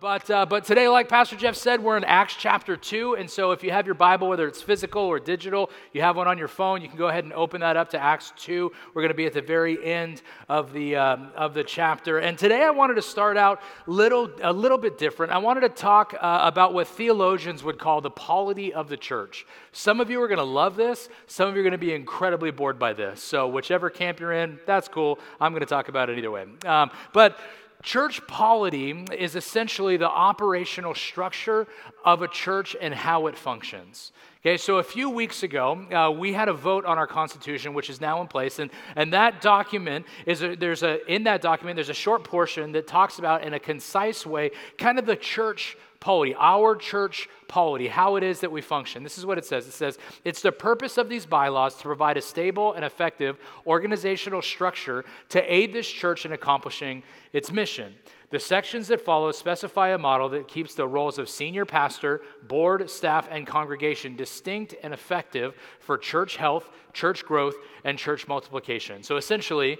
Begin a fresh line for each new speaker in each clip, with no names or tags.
but, uh, but today, like Pastor Jeff said, we're in Acts chapter 2. And so if you have your Bible, whether it's physical or digital, you have one on your phone, you can go ahead and open that up to Acts 2. We're going to be at the very end of the, um, of the chapter. And today I wanted to start out little, a little bit different. I wanted to talk uh, about what theologians would call the polity of the church. Some of you are going to love this, some of you are going to be incredibly bored by this. So, whichever camp you're in, that's cool. I'm going to talk about it either way. Um, but Church polity is essentially the operational structure of a church and how it functions. Okay, so a few weeks ago, uh, we had a vote on our Constitution, which is now in place, and, and that document is a, there's a in that document there's a short portion that talks about in a concise way kind of the church polity, our church polity, how it is that we function. This is what it says it says, it's the purpose of these bylaws to provide a stable and effective organizational structure to aid this church in accomplishing its mission. The sections that follow specify a model that keeps the roles of senior pastor, board, staff, and congregation distinct and effective for church health, church growth, and church multiplication. So essentially,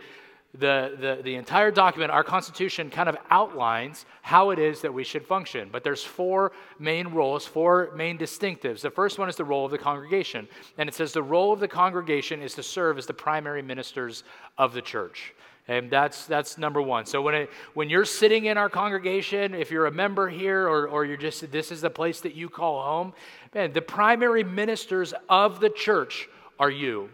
the, the, the entire document, our Constitution, kind of outlines how it is that we should function. But there's four main roles, four main distinctives. The first one is the role of the congregation. And it says the role of the congregation is to serve as the primary ministers of the church. And that's, that's number one. So when, it, when you're sitting in our congregation, if you're a member here or, or you're just, this is the place that you call home, man, the primary ministers of the church are you.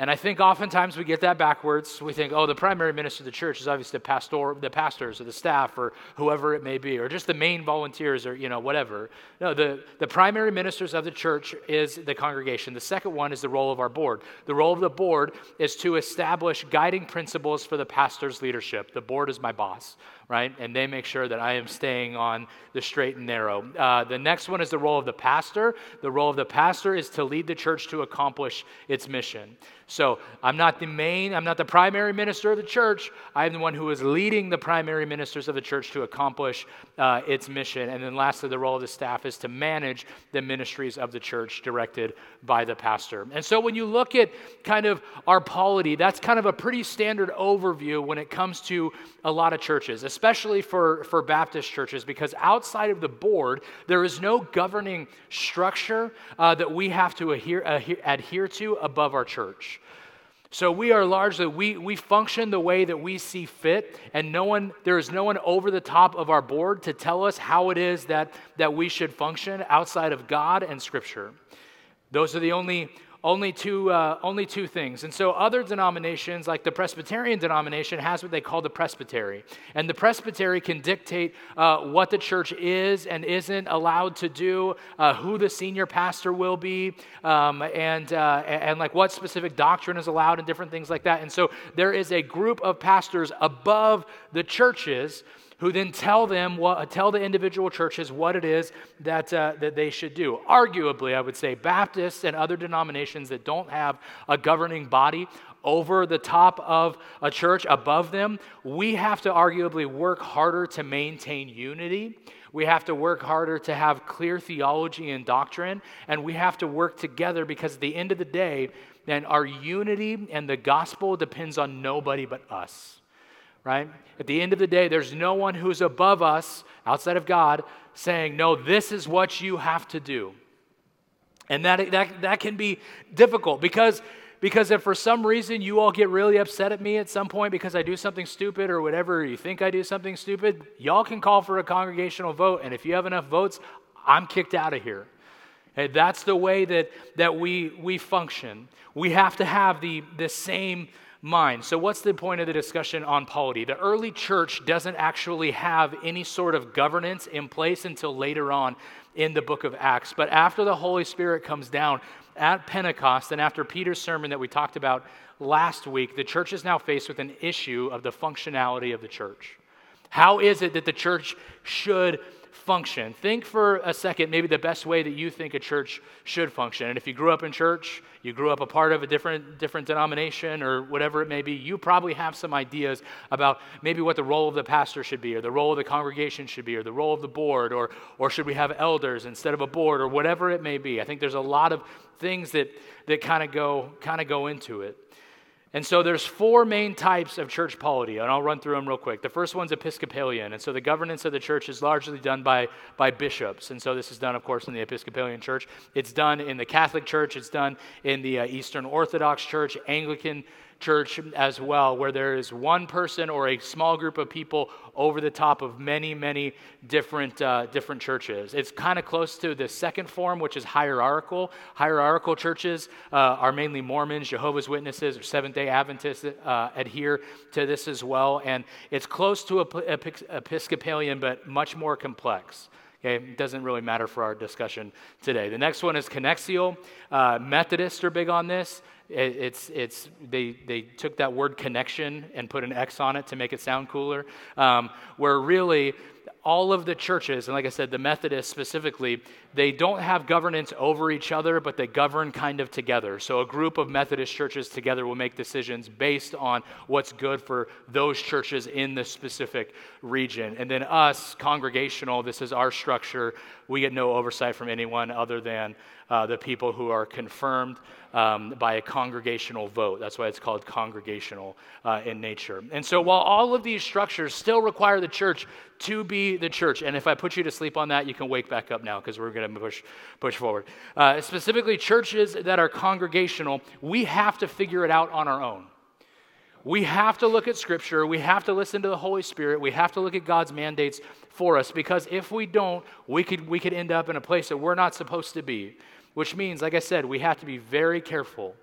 And I think oftentimes we get that backwards. We think, oh, the primary minister of the church is obviously the pastor, the pastors or the staff or whoever it may be, or just the main volunteers or you know whatever. No, the, the primary ministers of the church is the congregation. The second one is the role of our board. The role of the board is to establish guiding principles for the pastor's leadership. The board is my boss right? And they make sure that I am staying on the straight and narrow. Uh, the next one is the role of the pastor. The role of the pastor is to lead the church to accomplish its mission. So I'm not the main, I'm not the primary minister of the church. I'm the one who is leading the primary ministers of the church to accomplish uh, its mission. And then lastly, the role of the staff is to manage the ministries of the church directed by the pastor. And so when you look at kind of our polity, that's kind of a pretty standard overview when it comes to a lot of churches, especially for, for Baptist churches, because outside of the board, there is no governing structure uh, that we have to adhere, adhere, adhere to above our church. So we are largely, we, we function the way that we see fit, and no one, there is no one over the top of our board to tell us how it is that, that we should function outside of God and Scripture. Those are the only only two, uh, only two things. And so other denominations, like the Presbyterian denomination, has what they call the presbytery. And the presbytery can dictate uh, what the church is and isn't allowed to do, uh, who the senior pastor will be, um, and, uh, and like what specific doctrine is allowed and different things like that. And so there is a group of pastors above the churches who then tell them what, tell the individual churches what it is that, uh, that they should do. Arguably, I would say Baptists and other denominations that don't have a governing body over the top of a church above them, we have to arguably work harder to maintain unity. We have to work harder to have clear theology and doctrine, and we have to work together because at the end of the day, then our unity and the gospel depends on nobody but us right? At the end of the day, there's no one who's above us outside of God saying, no, this is what you have to do. And that, that, that can be difficult because, because if for some reason you all get really upset at me at some point because I do something stupid or whatever, you think I do something stupid, y'all can call for a congregational vote. And if you have enough votes, I'm kicked out of here. And that's the way that, that we, we function. We have to have the, the same mind. So, what's the point of the discussion on polity? The early church doesn't actually have any sort of governance in place until later on in the book of Acts. But after the Holy Spirit comes down at Pentecost and after Peter's sermon that we talked about last week, the church is now faced with an issue of the functionality of the church. How is it that the church should function. Think for a second, maybe the best way that you think a church should function. And if you grew up in church, you grew up a part of a different, different denomination or whatever it may be, you probably have some ideas about maybe what the role of the pastor should be, or the role of the congregation should be, or the role of the board, or, or should we have elders instead of a board, or whatever it may be. I think there's a lot of things that, that kind of go, kind of go into it. And so there's four main types of church polity, and I'll run through them real quick. The first one's Episcopalian, and so the governance of the church is largely done by, by bishops. And so this is done, of course, in the Episcopalian church. It's done in the Catholic church, it's done in the uh, Eastern Orthodox church, Anglican church as well, where there is one person or a small group of people over the top of many, many different, uh, different churches. It's kind of close to the second form, which is hierarchical. Hierarchical churches uh, are mainly Mormons, Jehovah's Witnesses, or Seventh day Adventists uh, adhere to this as well. And it's close to Episcopalian, but much more complex. Okay, it doesn't really matter for our discussion today. The next one is connexional. Uh, Methodists are big on this. It, it's, it's, they, they took that word connection and put an X on it to make it sound cooler. Um, where really, all of the churches, and like I said, the Methodists specifically, they don't have governance over each other, but they govern kind of together. So a group of Methodist churches together will make decisions based on what's good for those churches in the specific region. And then us, congregational, this is our structure. We get no oversight from anyone other than uh, the people who are confirmed um, by a congregational vote. That's why it's called congregational uh, in nature. And so, while all of these structures still require the church to be the church, and if I put you to sleep on that, you can wake back up now because we're going to push, push forward. Uh, specifically, churches that are congregational, we have to figure it out on our own. We have to look at Scripture. We have to listen to the Holy Spirit. We have to look at God's mandates for us because if we don't, we could, we could end up in a place that we're not supposed to be. Which means, like I said, we have to be very careful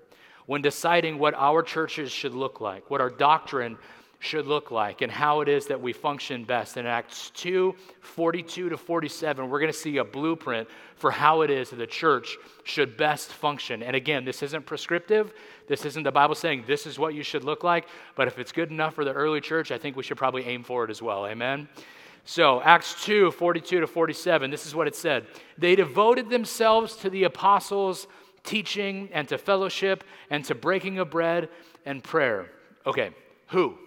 when deciding what our churches should look like, what our doctrine should look like, and how it is that we function best. In Acts 2 42 to 47, we're going to see a blueprint for how it is that the church should best function. And again, this isn't prescriptive. This isn't the Bible saying this is what you should look like. But if it's good enough for the early church, I think we should probably aim for it as well. Amen? So, Acts 2 42 to 47, this is what it said. They devoted themselves to the apostles' teaching and to fellowship and to breaking of bread and prayer. Okay, who?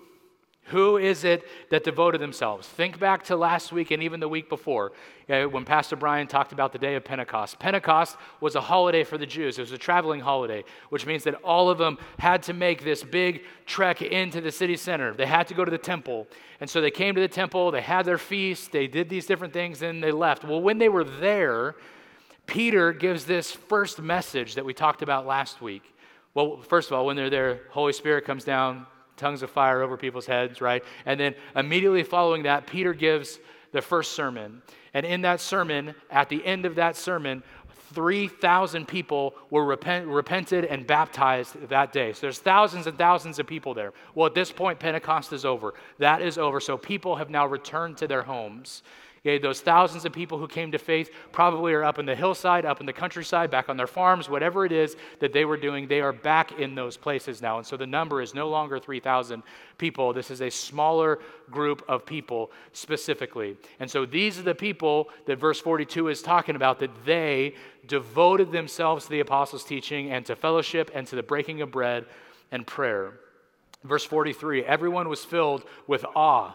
Who is it that devoted themselves? Think back to last week and even the week before eh, when Pastor Brian talked about the day of Pentecost. Pentecost was a holiday for the Jews, it was a traveling holiday, which means that all of them had to make this big trek into the city center. They had to go to the temple. And so they came to the temple, they had their feast, they did these different things, and they left. Well, when they were there, Peter gives this first message that we talked about last week. Well, first of all, when they're there, Holy Spirit comes down, tongues of fire over people's heads, right? And then immediately following that, Peter gives the first sermon. And in that sermon, at the end of that sermon, 3,000 people were repent, repented and baptized that day. So there's thousands and thousands of people there. Well, at this point, Pentecost is over. That is over. So people have now returned to their homes. Okay, those thousands of people who came to faith probably are up in the hillside, up in the countryside, back on their farms, whatever it is that they were doing, they are back in those places now. And so the number is no longer 3,000 people. This is a smaller group of people specifically. And so these are the people that verse 42 is talking about that they devoted themselves to the apostles' teaching and to fellowship and to the breaking of bread and prayer. Verse 43 everyone was filled with awe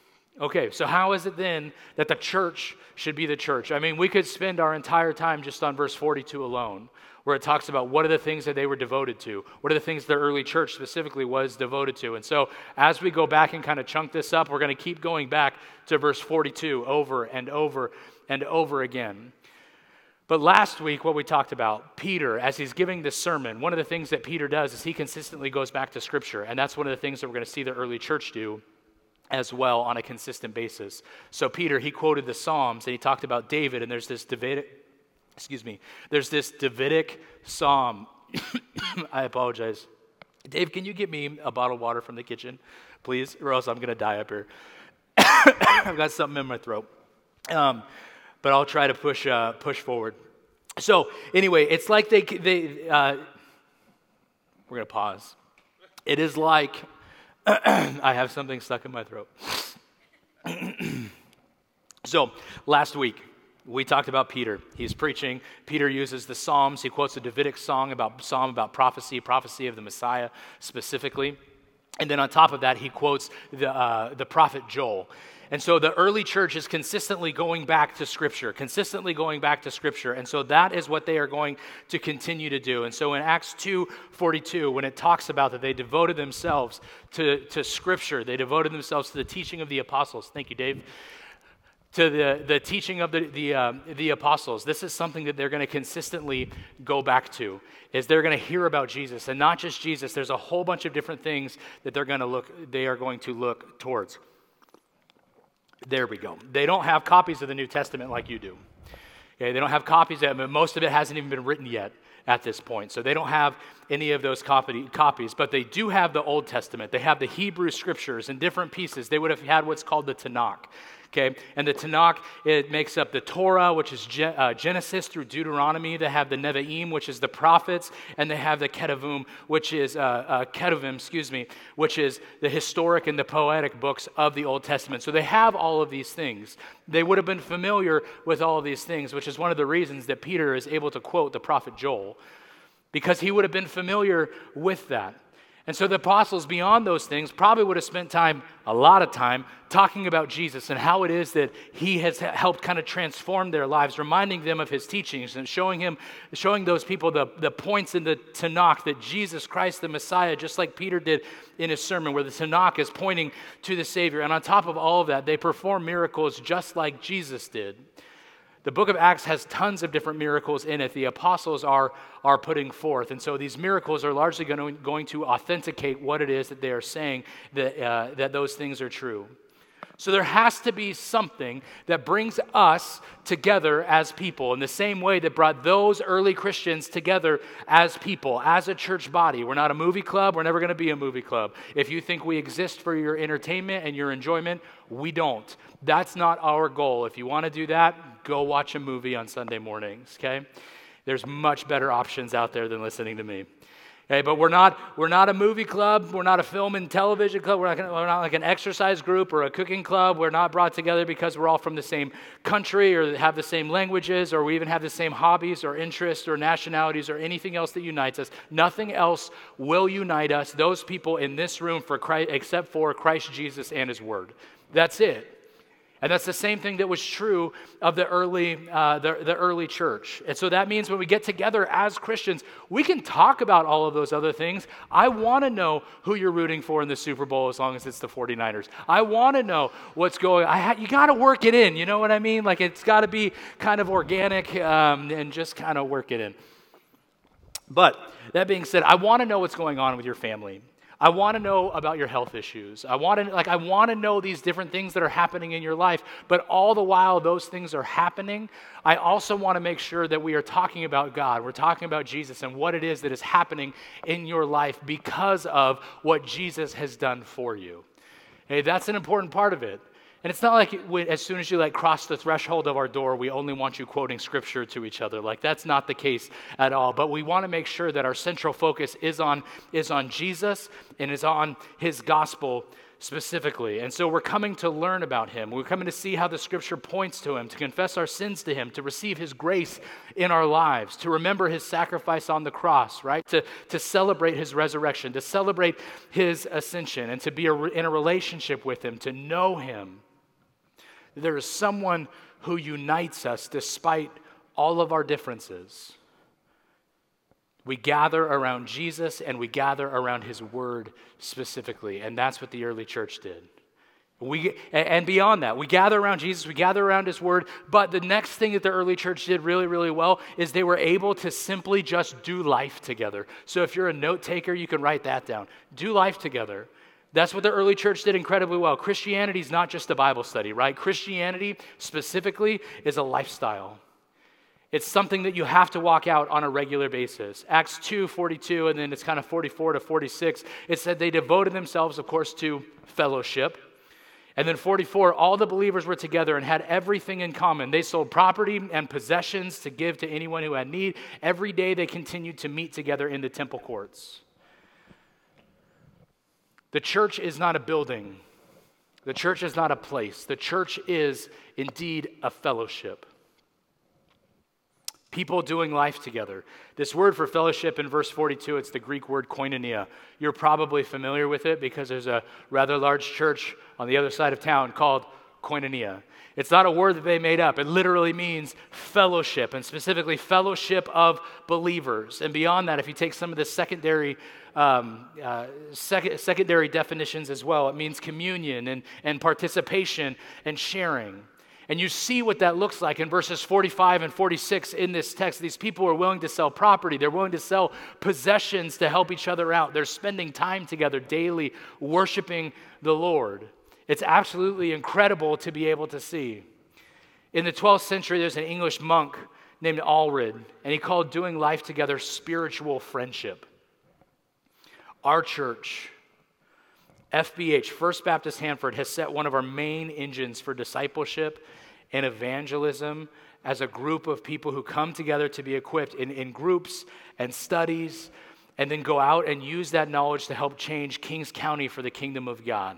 Okay, so how is it then that the church should be the church? I mean, we could spend our entire time just on verse 42 alone, where it talks about what are the things that they were devoted to? What are the things the early church specifically was devoted to? And so, as we go back and kind of chunk this up, we're going to keep going back to verse 42 over and over and over again. But last week, what we talked about, Peter, as he's giving this sermon, one of the things that Peter does is he consistently goes back to Scripture. And that's one of the things that we're going to see the early church do as well on a consistent basis. So Peter, he quoted the Psalms and he talked about David, and there's this Davidic, excuse me, there's this Davidic psalm. I apologize. Dave, can you get me a bottle of water from the kitchen, please? Or else I'm going to die up here. I've got something in my throat. Um, but I'll try to push, uh, push forward. So, anyway, it's like they, they uh, we're going to pause. It is like I have something stuck in my throat. So, last week, we talked about Peter. He's preaching. Peter uses the Psalms. He quotes a Davidic song about psalm about prophecy, prophecy of the Messiah specifically. And then on top of that, he quotes the, uh, the prophet Joel. And so the early church is consistently going back to Scripture, consistently going back to Scripture. And so that is what they are going to continue to do. And so in Acts 2 42, when it talks about that they devoted themselves to, to Scripture, they devoted themselves to the teaching of the apostles. Thank you, Dave. To the, the teaching of the, the, um, the apostles. This is something that they're going to consistently go back to, is they're going to hear about Jesus. And not just Jesus, there's a whole bunch of different things that they're going to look, they are going to look towards. There we go. They don't have copies of the New Testament like you do. Okay, they don't have copies of it. Most of it hasn't even been written yet at this point. So they don't have any of those copy, copies, but they do have the Old Testament. They have the Hebrew scriptures in different pieces. They would have had what's called the Tanakh okay? And the Tanakh, it makes up the Torah, which is uh, Genesis through Deuteronomy. They have the Nevi'im, which is the prophets, and they have the Ketuvim, which is, uh, uh, Ketuvim, excuse me, which is the historic and the poetic books of the Old Testament. So they have all of these things. They would have been familiar with all of these things, which is one of the reasons that Peter is able to quote the prophet Joel, because he would have been familiar with that. And so the apostles, beyond those things, probably would have spent time, a lot of time, talking about Jesus and how it is that he has helped kind of transform their lives, reminding them of his teachings and showing him, showing those people the, the points in the Tanakh that Jesus Christ, the Messiah, just like Peter did in his sermon, where the Tanakh is pointing to the Savior. And on top of all of that, they perform miracles just like Jesus did. The book of Acts has tons of different miracles in it. The apostles are, are putting forth. And so these miracles are largely going to, going to authenticate what it is that they are saying that, uh, that those things are true. So there has to be something that brings us together as people in the same way that brought those early Christians together as people, as a church body. We're not a movie club. We're never going to be a movie club. If you think we exist for your entertainment and your enjoyment, we don't. That's not our goal. If you want to do that, go watch a movie on Sunday mornings, okay? There's much better options out there than listening to me. Okay, but we're not, we're not a movie club. We're not a film and television club. We're not, we're not like an exercise group or a cooking club. We're not brought together because we're all from the same country or have the same languages or we even have the same hobbies or interests or nationalities or anything else that unites us. Nothing else will unite us, those people in this room, for Christ, except for Christ Jesus and His Word. That's it. And that's the same thing that was true of the early, uh, the, the early church. And so that means when we get together as Christians, we can talk about all of those other things. I want to know who you're rooting for in the Super Bowl as long as it's the 49ers. I want to know what's going on. Ha- you got to work it in. You know what I mean? Like it's got to be kind of organic um, and just kind of work it in. But that being said, I want to know what's going on with your family. I want to know about your health issues. I want to like I want to know these different things that are happening in your life, but all the while those things are happening, I also want to make sure that we are talking about God. We're talking about Jesus and what it is that is happening in your life because of what Jesus has done for you. Hey, that's an important part of it. And it's not like as soon as you like cross the threshold of our door, we only want you quoting scripture to each other. Like that's not the case at all. But we want to make sure that our central focus is on is on Jesus and is on his gospel specifically. And so we're coming to learn about him. We're coming to see how the scripture points to him, to confess our sins to him, to receive his grace in our lives, to remember his sacrifice on the cross, right? To, to celebrate his resurrection, to celebrate his ascension, and to be a, in a relationship with him, to know him. There is someone who unites us despite all of our differences. We gather around Jesus and we gather around his word specifically. And that's what the early church did. We, and beyond that, we gather around Jesus, we gather around his word. But the next thing that the early church did really, really well is they were able to simply just do life together. So if you're a note taker, you can write that down. Do life together. That's what the early church did incredibly well. Christianity is not just a Bible study, right? Christianity specifically is a lifestyle. It's something that you have to walk out on a regular basis. Acts 2 42, and then it's kind of 44 to 46. It said they devoted themselves, of course, to fellowship. And then 44, all the believers were together and had everything in common. They sold property and possessions to give to anyone who had need. Every day they continued to meet together in the temple courts. The church is not a building, The church is not a place, the church is indeed a fellowship. People doing life together. This word for fellowship in verse 42, it's the Greek word koinonia. You're probably familiar with it because there's a rather large church on the other side of town called koinonia. It's not a word that they made up. It literally means fellowship, and specifically fellowship of believers. And beyond that, if you take some of the secondary, um, uh, sec- secondary definitions as well, it means communion and, and participation and sharing. And you see what that looks like in verses 45 and 46 in this text. These people are willing to sell property, they're willing to sell possessions to help each other out. They're spending time together daily, worshiping the Lord. It's absolutely incredible to be able to see. In the 12th century, there's an English monk named Aelred, and he called doing life together spiritual friendship. Our church, FBH, First Baptist Hanford, has set one of our main engines for discipleship and evangelism as a group of people who come together to be equipped in, in groups and studies, and then go out and use that knowledge to help change Kings County for the kingdom of God.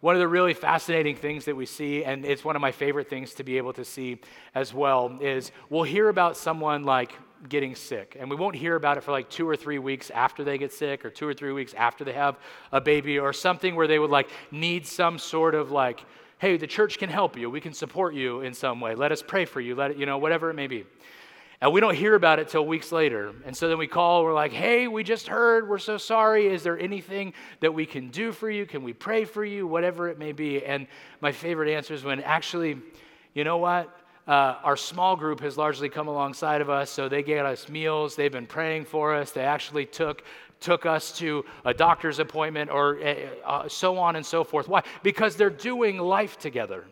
One of the really fascinating things that we see, and it's one of my favorite things to be able to see as well, is we'll hear about someone like getting sick. And we won't hear about it for like two or three weeks after they get sick, or two or three weeks after they have a baby, or something where they would like need some sort of like, hey, the church can help you. We can support you in some way. Let us pray for you. Let it, you know, whatever it may be. And we don't hear about it till weeks later. And so then we call, we're like, hey, we just heard, we're so sorry. Is there anything that we can do for you? Can we pray for you? Whatever it may be. And my favorite answer is when actually, you know what? Uh, our small group has largely come alongside of us, so they gave us meals. They've been praying for us. They actually took took us to a doctor's appointment, or uh, uh so on and so forth. Why? Because they're doing life together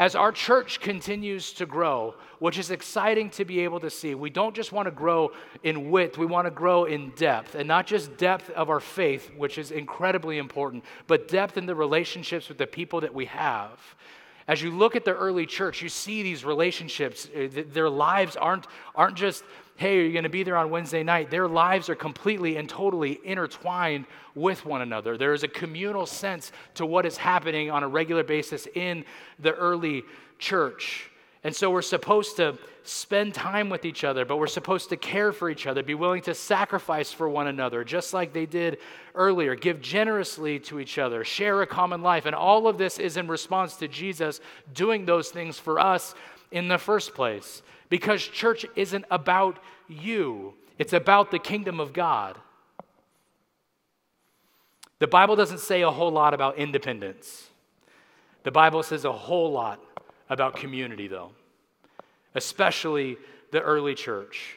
as our church continues to grow, which is exciting to be able to see, we don't just want to grow in width, we want to grow in depth. And not just depth of our faith, which is incredibly important, but depth in the relationships with the people that we have. As you look at the early church, you see these relationships. Uh, their lives aren't, aren't just hey, are you going to be there on Wednesday night? Their lives are completely and totally intertwined with one another. There is a communal sense to what is happening on a regular basis in the early church. And so we're supposed to spend time with each other, but we're supposed to care for each other, be willing to sacrifice for one another, just like they did earlier, give generously to each other, share a common life. And all of this is in response to Jesus doing those things for us in the first place. Because church isn't about you, it's about the kingdom of God. The Bible doesn't say a whole lot about independence. The Bible says a whole lot about community, though, especially the early church.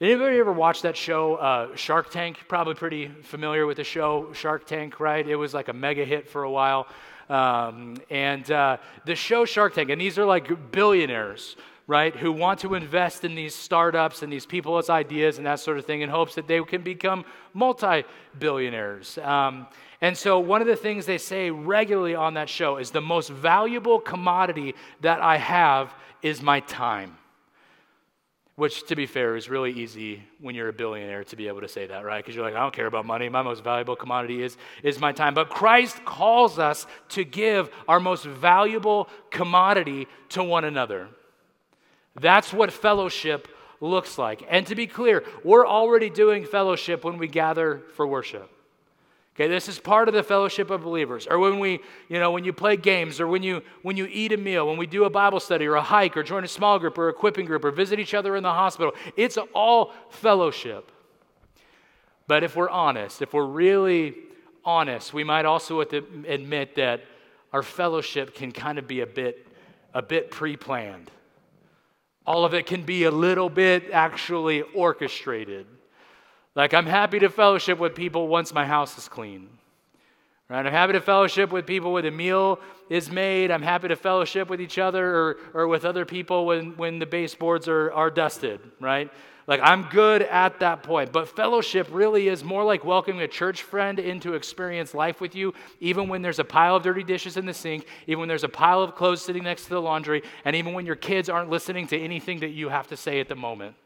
Anybody ever watch that show, uh, Shark Tank? Probably pretty familiar with the show Shark Tank, right? It was like a mega hit for a while. Um, and uh, the show Shark Tank, and these are like billionaires right, who want to invest in these startups and these people's ideas and that sort of thing in hopes that they can become multi billionaires. Um, and so, one of the things they say regularly on that show is the most valuable commodity that I have is my time. Which, to be fair, is really easy when you're a billionaire to be able to say that, right? Because you're like, I don't care about money. My most valuable commodity is, is my time. But Christ calls us to give our most valuable commodity to one another. That's what fellowship looks like. And to be clear, we're already doing fellowship when we gather for worship. Okay, this is part of the fellowship of believers. Or when we, you know, when you play games or when you when you eat a meal, when we do a Bible study or a hike or join a small group or a equipping group or visit each other in the hospital. It's all fellowship. But if we're honest, if we're really honest, we might also admit that our fellowship can kind of be a bit a bit pre-planned. All of it can be a little bit actually orchestrated. Like, I'm happy to fellowship with people once my house is clean. Right? I'm happy to fellowship with people when a meal is made. I'm happy to fellowship with each other or, or with other people when, when the baseboards are, are dusted, right? Like, I'm good at that point. But fellowship really is more like welcoming a church friend in to experience life with you, even when there's a pile of dirty dishes in the sink, even when there's a pile of clothes sitting next to the laundry, and even when your kids aren't listening to anything that you have to say at the moment.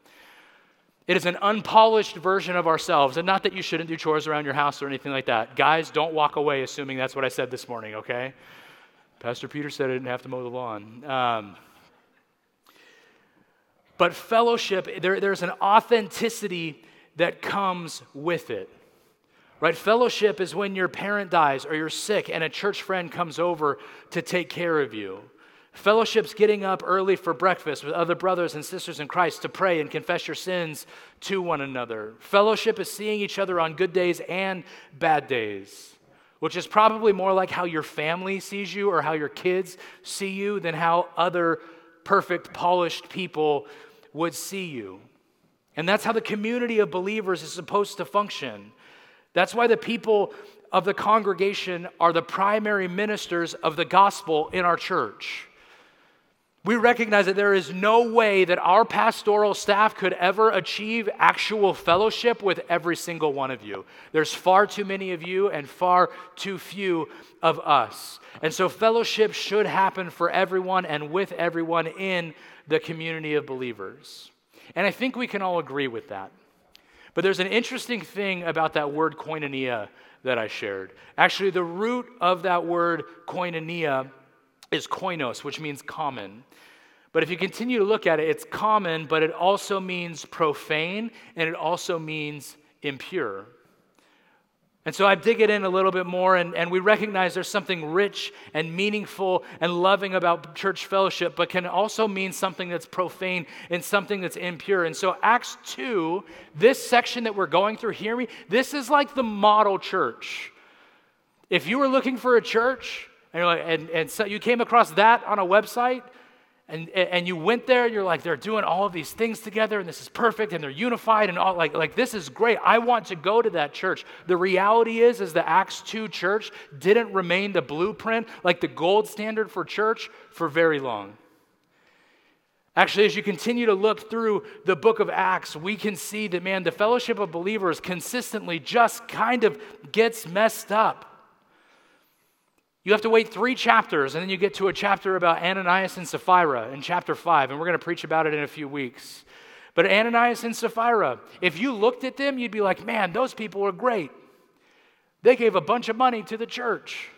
It is an unpolished version of ourselves. And not that you shouldn't do chores around your house or anything like that. Guys, don't walk away assuming that's what I said this morning, okay? Pastor Peter said I didn't have to mow the lawn. Um, but fellowship, there, there's an authenticity that comes with it. Right? Fellowship is when your parent dies or you're sick and a church friend comes over to take care of you. Fellowship's getting up early for breakfast with other brothers and sisters in Christ to pray and confess your sins to one another. Fellowship is seeing each other on good days and bad days, which is probably more like how your family sees you or how your kids see you than how other perfect, polished people would see you. And that's how the community of believers is supposed to function. That's why the people of the congregation are the primary ministers of the gospel in our church. We recognize that there is no way that our pastoral staff could ever achieve actual fellowship with every single one of you. There's far too many of you and far too few of us. And so, fellowship should happen for everyone and with everyone in the community of believers. And I think we can all agree with that. But there's an interesting thing about that word koinonia that I shared. Actually, the root of that word koinonia is koinos, which means common. But if you continue to look at it, it's common, but it also means profane and it also means impure. And so I dig it in a little bit more, and, and we recognize there's something rich and meaningful and loving about church fellowship, but can also mean something that's profane and something that's impure. And so, Acts 2, this section that we're going through, hear me, this is like the model church. If you were looking for a church, and, like, and, and so you came across that on a website, and, and you went there and you're like they're doing all of these things together and this is perfect and they're unified and all like, like this is great. I want to go to that church. The reality is is the acts 2 church didn't remain the blueprint like the gold standard for church for very long. Actually, as you continue to look through the book of Acts, we can see that, man, the fellowship of believers consistently just kind of gets messed up. You have to wait three chapters, and then you get to a chapter about Ananias and Sapphira in chapter five, and we're going to preach about it in a few weeks. But Ananias and Sapphira, if you looked at them, you'd be like, man, those people are great. They gave a bunch of money to the church,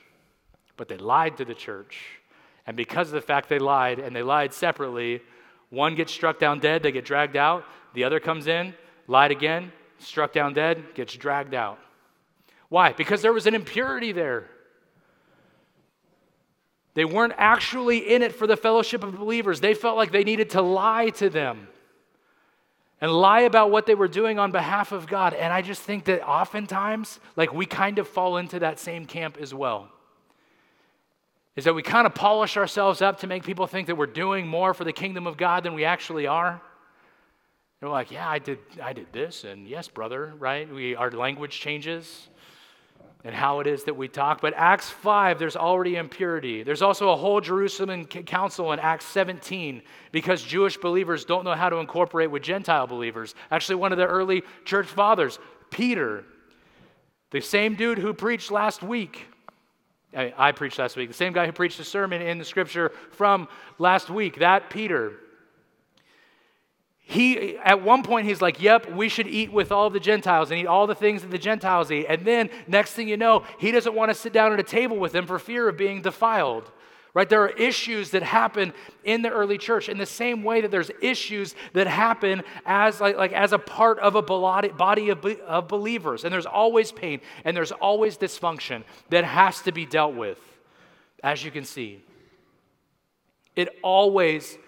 but they lied to the church. And because of the fact they lied, and they lied separately, one gets struck down dead, they get dragged out. The other comes in, lied again, struck down dead, gets dragged out. Why? Because there was an impurity there. They weren't actually in it for the fellowship of believers. They felt like they needed to lie to them and lie about what they were doing on behalf of God. And I just think that oftentimes, like, we kind of fall into that same camp as well. Is that we kind of polish ourselves up to make people think that we're doing more for the kingdom of God than we actually are. They're like, yeah, I did, I did this, and yes, brother, right? We, our language changes and how it is that we talk. But Acts 5, there's already impurity. There's also a whole Jerusalem council in Acts 17 because Jewish believers don't know how to incorporate with Gentile believers. Actually, one of the early church fathers, Peter, the same dude who preached last week. I, I preached last week. The same guy who preached the sermon in the scripture from last week, that Peter he at one point he's like yep we should eat with all the gentiles and eat all the things that the gentiles eat. And then next thing you know he doesn't want to sit down at a table with them for fear of being defiled. Right? There are issues that happen in the early church in the same way that there's issues that happen as like, like as a part of a body of, of believers. And there's always pain and there's always dysfunction that has to be dealt with as you can see. It always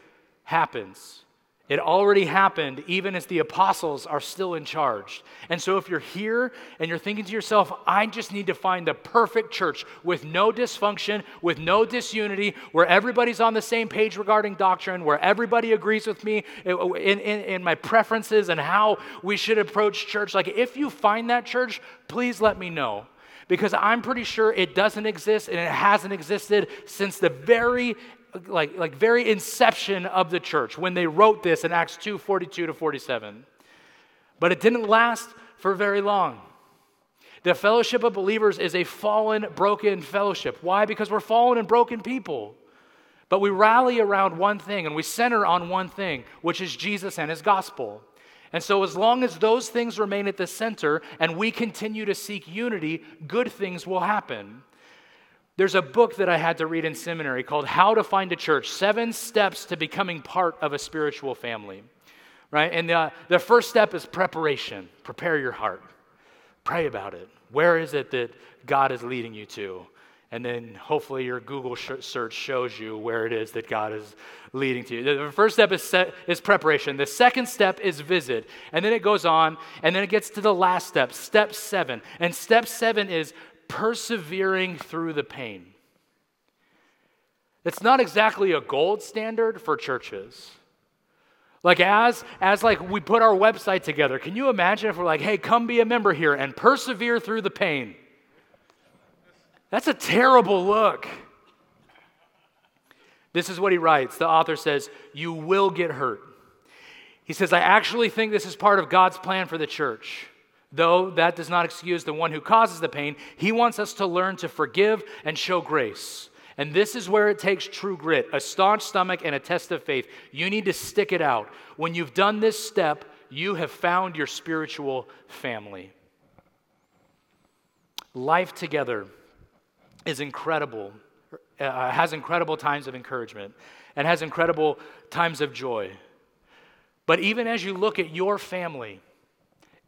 happens it already happened, even as the apostles are still in charge. And so, if you're here and you're thinking to yourself, I just need to find the perfect church with no dysfunction, with no disunity, where everybody's on the same page regarding doctrine, where everybody agrees with me in, in, in my preferences and how we should approach church, like if you find that church, please let me know because I'm pretty sure it doesn't exist and it hasn't existed since the very like, like very inception of the church when they wrote this in Acts 2 42 to 47. But it didn't last for very long. The fellowship of believers is a fallen, broken fellowship. Why? Because we're fallen and broken people. But we rally around one thing and we center on one thing, which is Jesus and his gospel. And so, as long as those things remain at the center and we continue to seek unity, good things will happen. There's a book that I had to read in seminary called How to Find a Church Seven Steps to Becoming Part of a Spiritual Family. Right? And the, the first step is preparation. Prepare your heart, pray about it. Where is it that God is leading you to? And then hopefully your Google search shows you where it is that God is leading to you. The first step is, set, is preparation. The second step is visit. And then it goes on, and then it gets to the last step, step seven. And step seven is persevering through the pain. It's not exactly a gold standard for churches. Like as as like we put our website together, can you imagine if we're like, "Hey, come be a member here and persevere through the pain." That's a terrible look. This is what he writes. The author says, You will get hurt. He says, I actually think this is part of God's plan for the church. Though that does not excuse the one who causes the pain, he wants us to learn to forgive and show grace. And this is where it takes true grit, a staunch stomach, and a test of faith. You need to stick it out. When you've done this step, you have found your spiritual family. Life together is incredible, uh, has incredible times of encouragement, and has incredible times of joy. But even as you look at your family,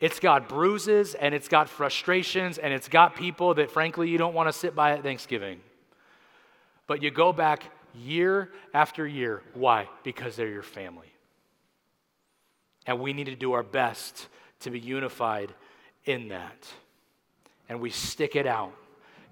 it's got bruises and it's got frustrations and it's got people that, frankly, you don't want to sit by at Thanksgiving. But you go back year after year. Why? Because they're your family. And we need to do our best to be unified in that. And we stick it out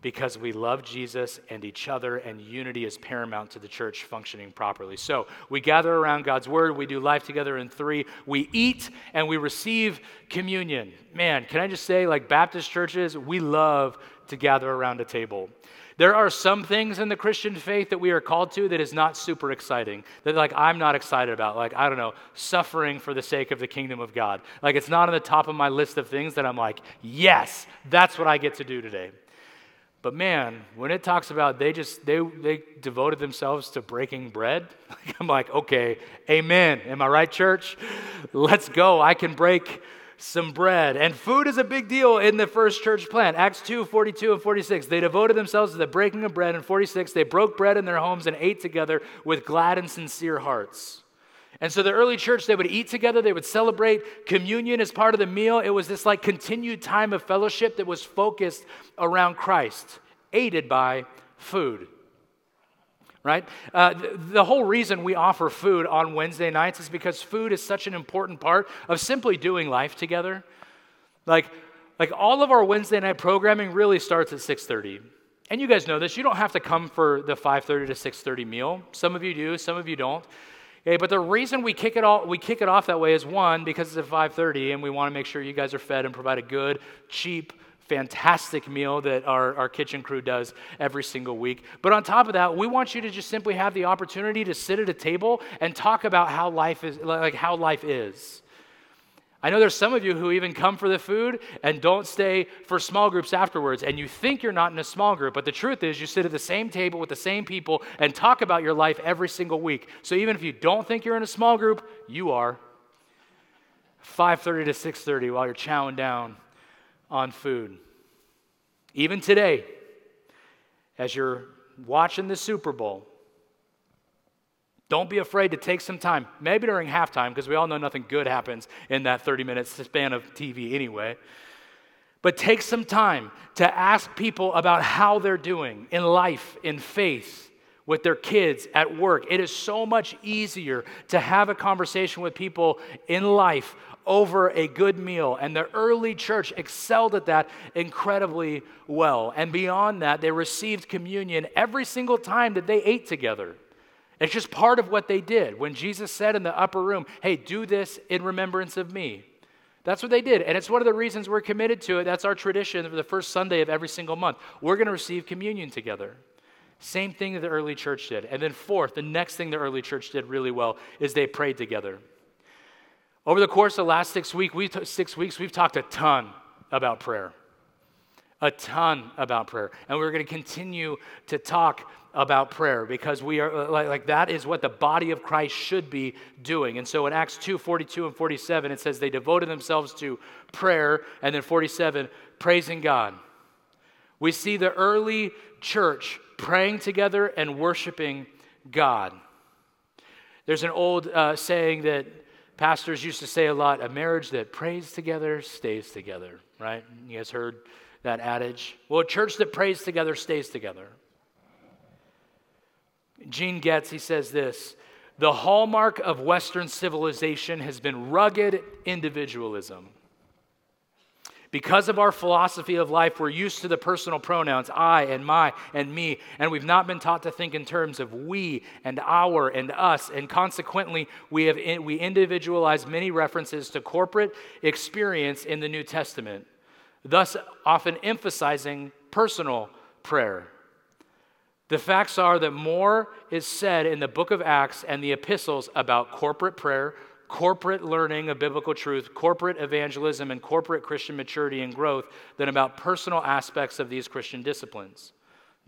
because we love Jesus and each other, and unity is paramount to the church functioning properly. So we gather around God's word, we do life together in three, we eat, and we receive communion. Man, can I just say, like Baptist churches, we love to gather around a table. There are some things in the Christian faith that we are called to that is not super exciting, that like I'm not excited about. Like, I don't know, suffering for the sake of the kingdom of God. Like, it's not on the top of my list of things that I'm like, yes, that's what I get to do today. But man, when it talks about they just they they devoted themselves to breaking bread, I'm like, okay, amen. Am I right, church? Let's go. I can break some bread. And food is a big deal in the first church plant. Acts 2, 42 and 46. They devoted themselves to the breaking of bread. In 46, they broke bread in their homes and ate together with glad and sincere hearts. And so the early church, they would eat together, they would celebrate communion as part of the meal. It was this like continued time of fellowship that was focused around Christ, aided by food. Right? Uh, the, the whole reason we offer food on Wednesday nights is because food is such an important part of simply doing life together. Like, like all of our Wednesday night programming really starts at 6:30. And you guys know this. You don't have to come for the 5:30 to 6:30 meal. Some of you do, some of you don't. Okay, but the reason we kick it all we kick it off that way is one because it's at 5:30 and we want to make sure you guys are fed and provide a good, cheap, fantastic meal that our, our kitchen crew does every single week. But on top of that, we want you to just simply have the opportunity to sit at a table and talk about how life is like how life is. I know there's some of you who even come for the food and don't stay for small groups afterwards, and you think you're not in a small group, but the truth is you sit at the same table with the same people and talk about your life every single week. So even if you don't think you're in a small group, you are. 5:30 to 6:30 while you're chowing down on food. Even today, as you're watching the Super Bowl, don't be afraid to take some time, maybe during halftime, because we all know nothing good happens in that 30 minute span of TV anyway. But take some time to ask people about how they're doing in life, in faith, with their kids, at work. It is so much easier to have a conversation with people in life over a good meal. And the early church excelled at that incredibly well. And beyond that, they received communion every single time that they ate together. It's just part of what they did. When Jesus said in the upper room, hey, do this in remembrance of me. That's what they did. And it's one of the reasons we're committed to it. That's our tradition of the first Sunday of every single month. We're going to receive communion together. Same thing that the early church did. And then, fourth, the next thing the early church did really well is they prayed together. Over the course of the last six, week, we t- six weeks, we've talked a ton about prayer. A ton about prayer. And we're going to continue to talk about prayer because we are uh, like, like, that is what the body of Christ should be doing. And so in Acts 2 42 and 47, it says they devoted themselves to prayer, and then 47, praising God. We see the early church praying together and worshiping God. There's an old uh, saying that pastors used to say a lot a marriage that prays together stays together, right? You guys heard that adage? Well, a church that prays together stays together. Gene Getz, he says this The hallmark of Western civilization has been rugged individualism. Because of our philosophy of life, we're used to the personal pronouns I and my and me, and we've not been taught to think in terms of we and our and us, and consequently, we have in, we individualize many references to corporate experience in the New Testament, thus often emphasizing personal prayer. The facts are that more is said in the book of Acts and the epistles about corporate prayer, corporate learning of biblical truth, corporate evangelism, and corporate Christian maturity and growth than about personal aspects of these Christian disciplines.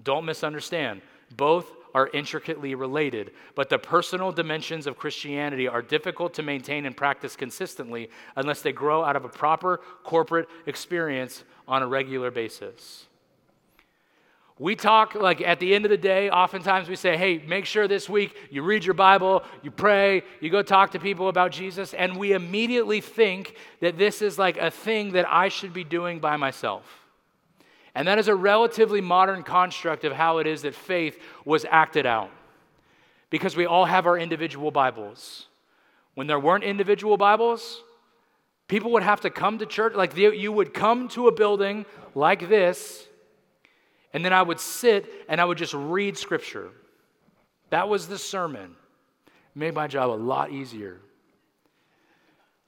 Don't misunderstand. Both are intricately related, but the personal dimensions of Christianity are difficult to maintain and practice consistently unless they grow out of a proper corporate experience on a regular basis. We talk like at the end of the day, oftentimes we say, hey, make sure this week you read your Bible, you pray, you go talk to people about Jesus, and we immediately think that this is like a thing that I should be doing by myself. And that is a relatively modern construct of how it is that faith was acted out. Because we all have our individual Bibles. When there weren't individual Bibles, people would have to come to church, like you would come to a building like this and then I would sit and I would just read scripture. That was the sermon. It made my job a lot easier.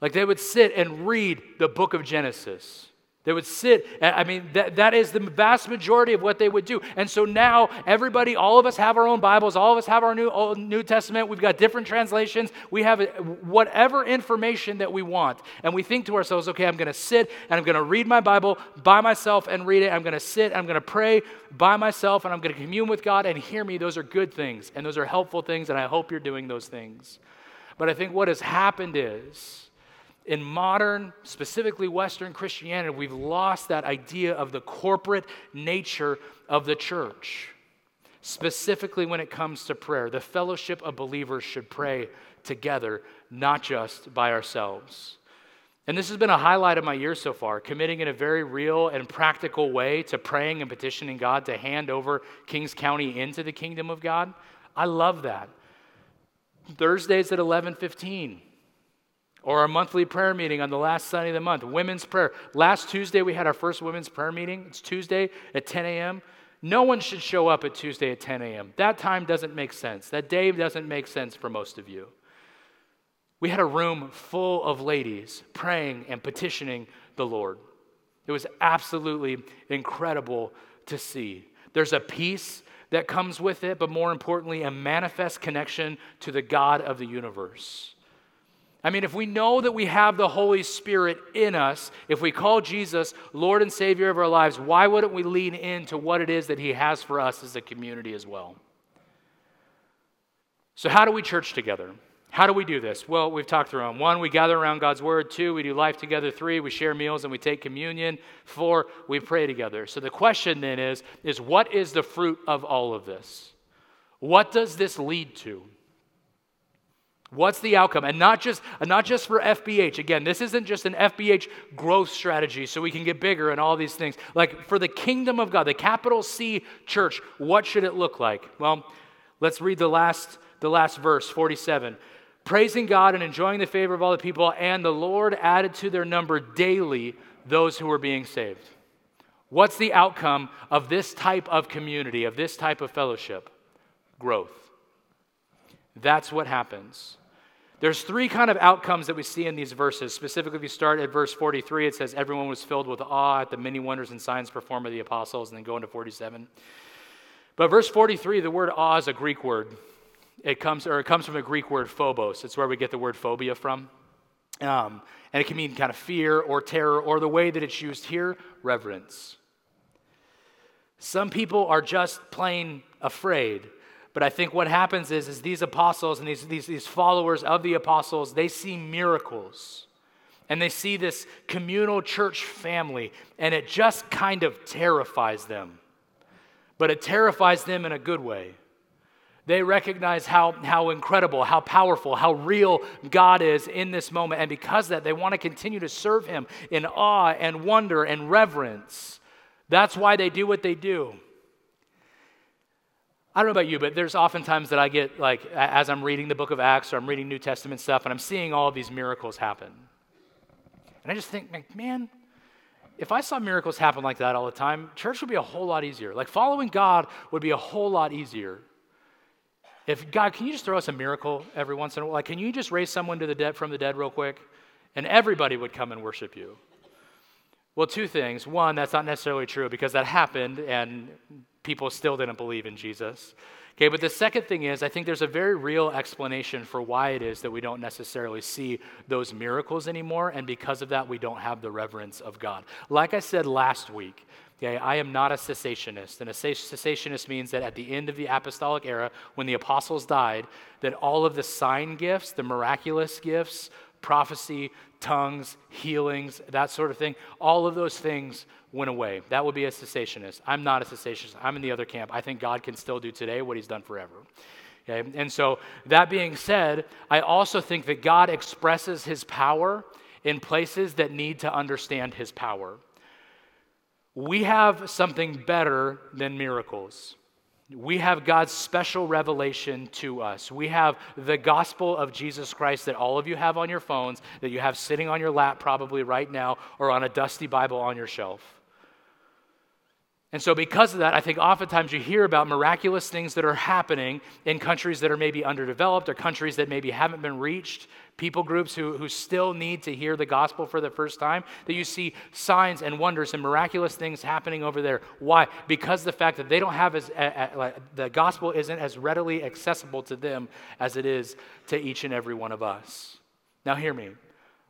Like they would sit and read the book of Genesis. They would sit, I mean, that, that is the vast majority of what they would do. And so now, everybody, all of us have our own Bibles, all of us have our New, Old, New Testament, we've got different translations, we have uh, whatever information that we want. And we think to ourselves, okay, I'm going to sit and I'm going to read my Bible by myself and read it. I'm going to sit I'm going to pray by myself and I'm going to commune with God and hear me. Those are good things and those are helpful things, and I hope you're doing those things. But I think what has happened is, in modern, specifically Western Christianity, we've lost that idea of the corporate nature of the church. Specifically, when it comes to prayer, the fellowship of believers should pray together, not just by ourselves. And this has been a highlight of my year so far, committing in a very real and practical way to praying and petitioning God to hand over Kings County into the kingdom of God. I love that. Thursdays at 11:15 or our monthly prayer meeting on the last Sunday of the month, women's prayer. Last Tuesday, we had our first women's prayer meeting. It's Tuesday at 10 a.m. No one should show up at Tuesday at 10 a.m. That time doesn't make sense. That day doesn't make sense for most of you. We had a room full of ladies praying and petitioning the Lord. It was absolutely incredible to see. There's a peace that comes with it, but more importantly, a manifest connection to the God of the universe. I mean, if we know that we have the Holy Spirit in us, if we call Jesus Lord and Savior of our lives, why wouldn't we lean into what it is that He has for us as a community as well? So, how do we church together? How do we do this? Well, we've talked through them. One, we gather around God's Word. Two, we do life together. Three, we share meals and we take communion. Four, we pray together. So the question then is, is what is the fruit of all of this? What does this lead to? What's the outcome? And not just, not just for FBH. Again, this isn't just an FBH growth strategy so we can get bigger and all these things. Like for the kingdom of God, the capital C church, what should it look like? Well, let's read the last, the last verse, 47. Praising God and enjoying the favor of all the people, and the Lord added to their number daily those who were being saved. What's the outcome of this type of community, of this type of fellowship? Growth. That's what happens. There's three kind of outcomes that we see in these verses. Specifically, if you start at verse 43, it says, Everyone was filled with awe at the many wonders and signs performed by the apostles, and then go into 47. But verse 43, the word awe is a Greek word. It comes, or it comes from a Greek word phobos. It's where we get the word phobia from. Um, and it can mean kind of fear or terror, or the way that it's used here, reverence. Some people are just plain afraid. But I think what happens is, is these apostles and these, these, these followers of the apostles, they see miracles. And they see this communal church family, and it just kind of terrifies them. But it terrifies them in a good way. They recognize how, how incredible, how powerful, how real God is in this moment. And because that, they want to continue to serve Him in awe and wonder and reverence. That's why they do what they do. I don't know about you, but there's oftentimes that I get, like, as I'm reading the book of Acts or I'm reading New Testament stuff, and I'm seeing all of these miracles happen. And I just think, man, if I saw miracles happen like that all the time, church would be a whole lot easier. Like, following God would be a whole lot easier. If God, can you just throw us a miracle every once in a while? Like, can you just raise someone to the dead from the dead real quick? And everybody would come and worship you. Well, two things. One, that's not necessarily true because that happened and people still didn't believe in Jesus. Okay, but the second thing is, I think there's a very real explanation for why it is that we don't necessarily see those miracles anymore, and because of that, we don't have the reverence of God. Like I said last week, Okay, I am not a cessationist. And a cessationist means that at the end of the apostolic era, when the apostles died, that all of the sign gifts, the miraculous gifts, prophecy, tongues, healings, that sort of thing, all of those things went away. That would be a cessationist. I'm not a cessationist. I'm in the other camp. I think God can still do today what he's done forever. Okay? And so, that being said, I also think that God expresses his power in places that need to understand his power. We have something better than miracles. We have God's special revelation to us. We have the gospel of Jesus Christ that all of you have on your phones, that you have sitting on your lap probably right now, or on a dusty Bible on your shelf. And so, because of that, I think oftentimes you hear about miraculous things that are happening in countries that are maybe underdeveloped or countries that maybe haven't been reached, people groups who, who still need to hear the gospel for the first time, that you see signs and wonders and miraculous things happening over there. Why? Because the fact that they don't have as, uh, the gospel isn't as readily accessible to them as it is to each and every one of us. Now, hear me.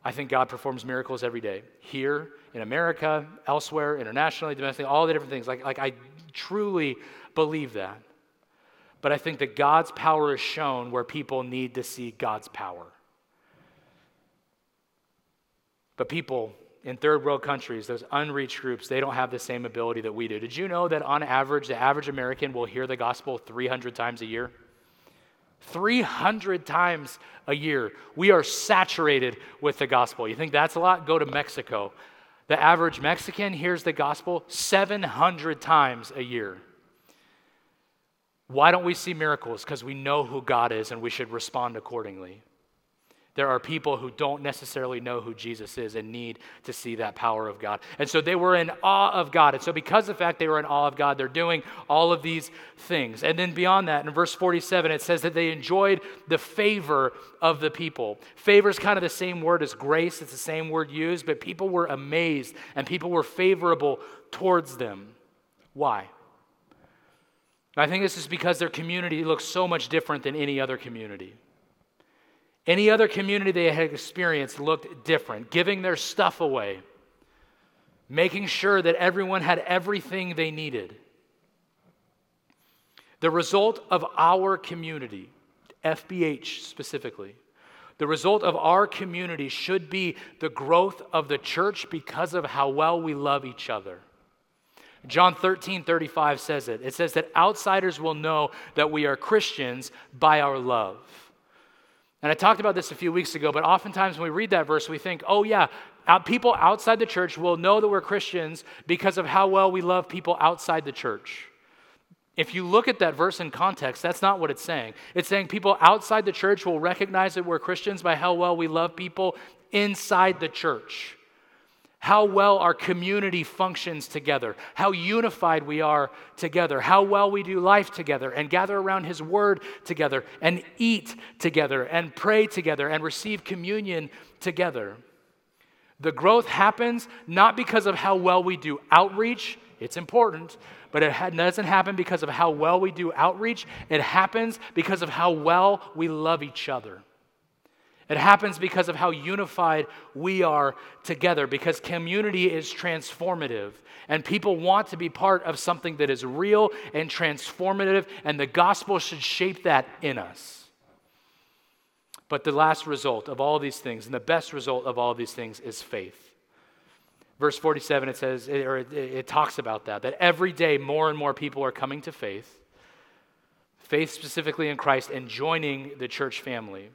I think God performs miracles every day, here in America, elsewhere, internationally, domestically, all the different things. Like, like I truly believe that. But I think that God's power is shown where people need to see God's power. But people in third world countries, those unreached groups, they don't have the same ability that we do. Did you know that on average, the average American will hear the gospel 300 times a year? 300 times a year. We are saturated with the gospel. You think that's a lot? Go to Mexico. The average Mexican hears the gospel 700 times a year. Why don't we see miracles? Because we know who God is and we should respond accordingly. There are people who don't necessarily know who Jesus is and need to see that power of God. And so they were in awe of God. And so, because of the fact they were in awe of God, they're doing all of these things. And then beyond that, in verse 47, it says that they enjoyed the favor of the people. Favor is kind of the same word as grace, it's the same word used, but people were amazed and people were favorable towards them. Why? I think this is because their community looks so much different than any other community. Any other community they had experienced looked different, giving their stuff away, making sure that everyone had everything they needed. The result of our community, FBH specifically, the result of our community should be the growth of the church because of how well we love each other. John 13, 35 says it. It says that outsiders will know that we are Christians by our love. And I talked about this a few weeks ago, but oftentimes when we read that verse, we think, oh, yeah, people outside the church will know that we're Christians because of how well we love people outside the church. If you look at that verse in context, that's not what it's saying. It's saying people outside the church will recognize that we're Christians by how well we love people inside the church how well our community functions together, how unified we are together, how well we do life together and gather around His Word together and eat together and pray together and receive communion together. The growth happens not because of how well we do outreach, it's important, but it doesn't happen because of how well we do outreach. It happens because of how well we love each other. It happens because of how unified we are together, because community is transformative. And people want to be part of something that is real and transformative, and the gospel should shape that in us. But the last result of all these things, and the best result of all these things, is faith. Verse 47, it says, or it, talks about that, that every day more and more people are coming to faith, faith specifically in Christ, and joining the church family.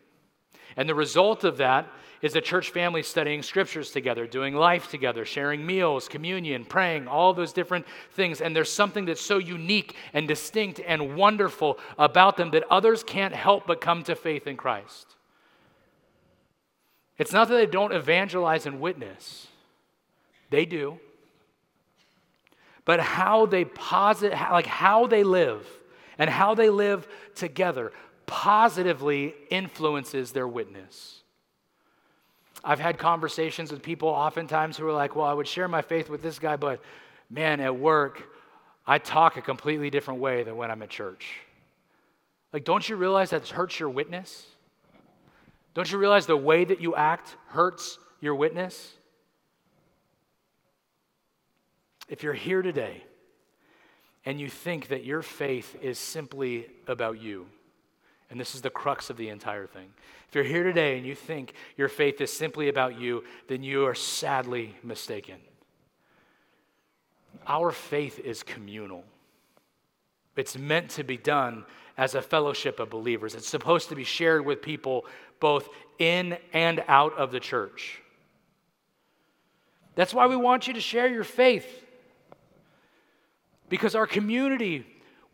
And the result of that is a church family studying scriptures together, doing life together, sharing meals, communion, praying, all those different things. And there's something that's so unique and distinct and wonderful about them that others can't help but come to faith in Christ. It's not that they don't evangelize and witness, they do. But how they posit, like how they live and how they live together positively influences their witness. I've had conversations with people oftentimes who are like, well, I would share my faith with this guy, but man, at work, I talk a completely different way than when I'm at church. Like, don't you realize that hurts your witness? Don't you realize the way that you act hurts your witness? If you're here today and you think that your faith is simply about you, and this is the crux of the entire thing. If you're here today and you think your faith is simply about you, then you are sadly mistaken. Our faith is communal. It's meant to be done as a fellowship of believers. It's supposed to be shared with people both in and out of the church. That's why we want you to share your faith. Because our community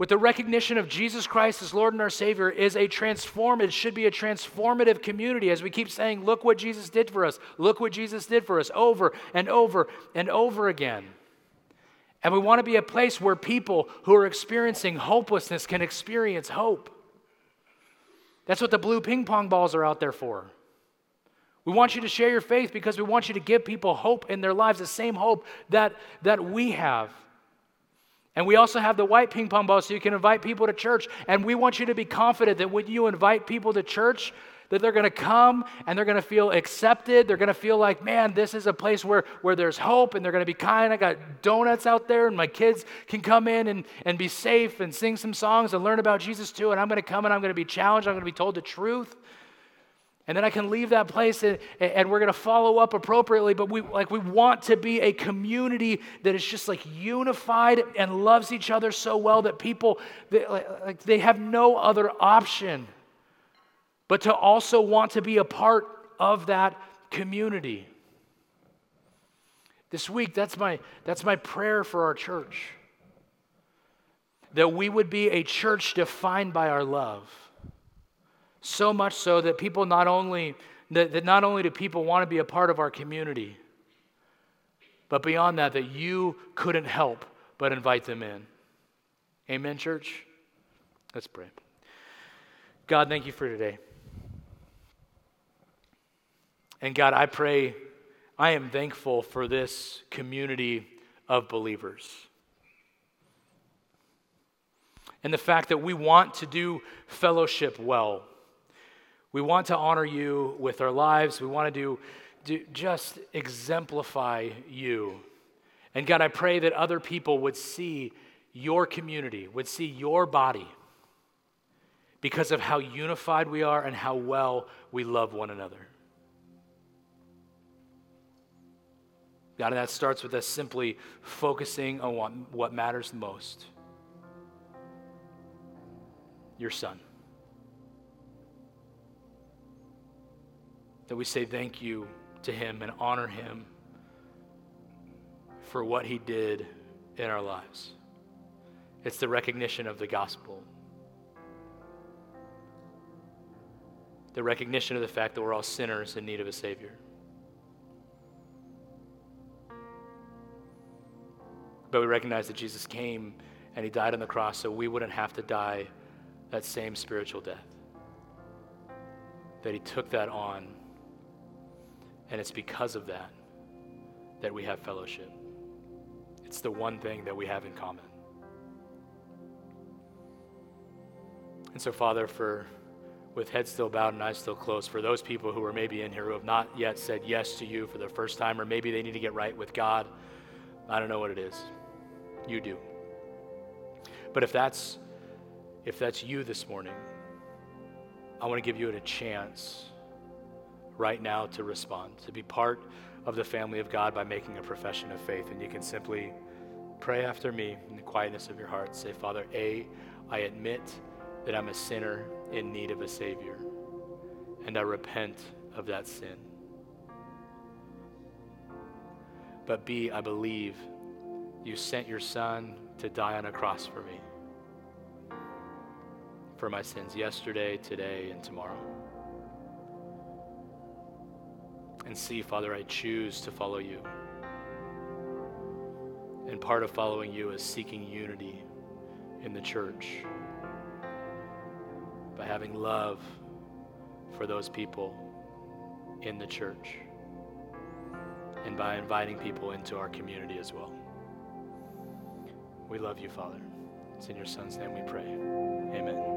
with the recognition of Jesus Christ as Lord and our Savior is a transform it should be a transformative community as we keep saying look what Jesus did for us. Look what Jesus did for us over and over and over again. And we want to be a place where people who are experiencing hopelessness can experience hope. That's what the blue ping pong balls are out there for. We want you to share your faith because we want you to give people hope in their lives the same hope that that we have and we also have the white ping pong ball so you can invite people to church. And we want you to be confident that when you invite people to church, that they're going to come and they're going to feel accepted. They're going to feel like, man, this is a place where, where there's hope and they're going to be kind. I got donuts out there and my kids can come in and, and be safe and sing some songs and learn about Jesus too. And I'm going to come and I'm going to be challenged. I'm going to be told the truth. And then I can leave that place and, and we're going to follow up appropriately. But we, like, we want to be a community that is just like unified and loves each other so well that people, they, like, they have no other option but to also want to be a part of that community. This week, that's my, that's my prayer for our church. That we would be a church defined by our love so much so that people not only that, that not only do people want to be a part of our community, but beyond that, that you couldn't help but invite them in. Amen, church? Let's pray. God, thank you for today. And God, I pray, I am thankful for this community of believers. And the fact that we want to do fellowship well. We want to honor you with our lives. We want to do, do just exemplify you. And God, I pray that other people would see your community, would see your body because of how unified we are and how well we love one another. God, and that starts with us simply focusing on what, what matters most your son. That we say thank you to him and honor him for what he did in our lives. It's the recognition of the gospel, the recognition of the fact that we're all sinners in need of a Savior. But we recognize that Jesus came and he died on the cross so we wouldn't have to die that same spiritual death. That he took that on and it's because of that that we have fellowship. It's the one thing that we have in common. And so, Father, for with head still bowed and eyes still closed, for those people who are maybe in here who have not yet said yes to you for the first time, or maybe they need to get right with God. I don't know what it is. You do. But if that's if that's you this morning, I want to give you it a chance right now to respond, to be part of the family of God by making a profession of faith. And you can simply pray after me in the quietness of your heart. Say, Father, A, I admit that I'm a sinner in need of a Savior, and I repent of that sin. But B, I believe you sent your Son to die on a cross for me, for my sins yesterday, today, and tomorrow. And see, Father, I choose to follow you. And part of following you is seeking unity in the church by having love for those people in the church and by inviting people into our community as well. We love you, Father. It's in your Son's name we pray. Amen.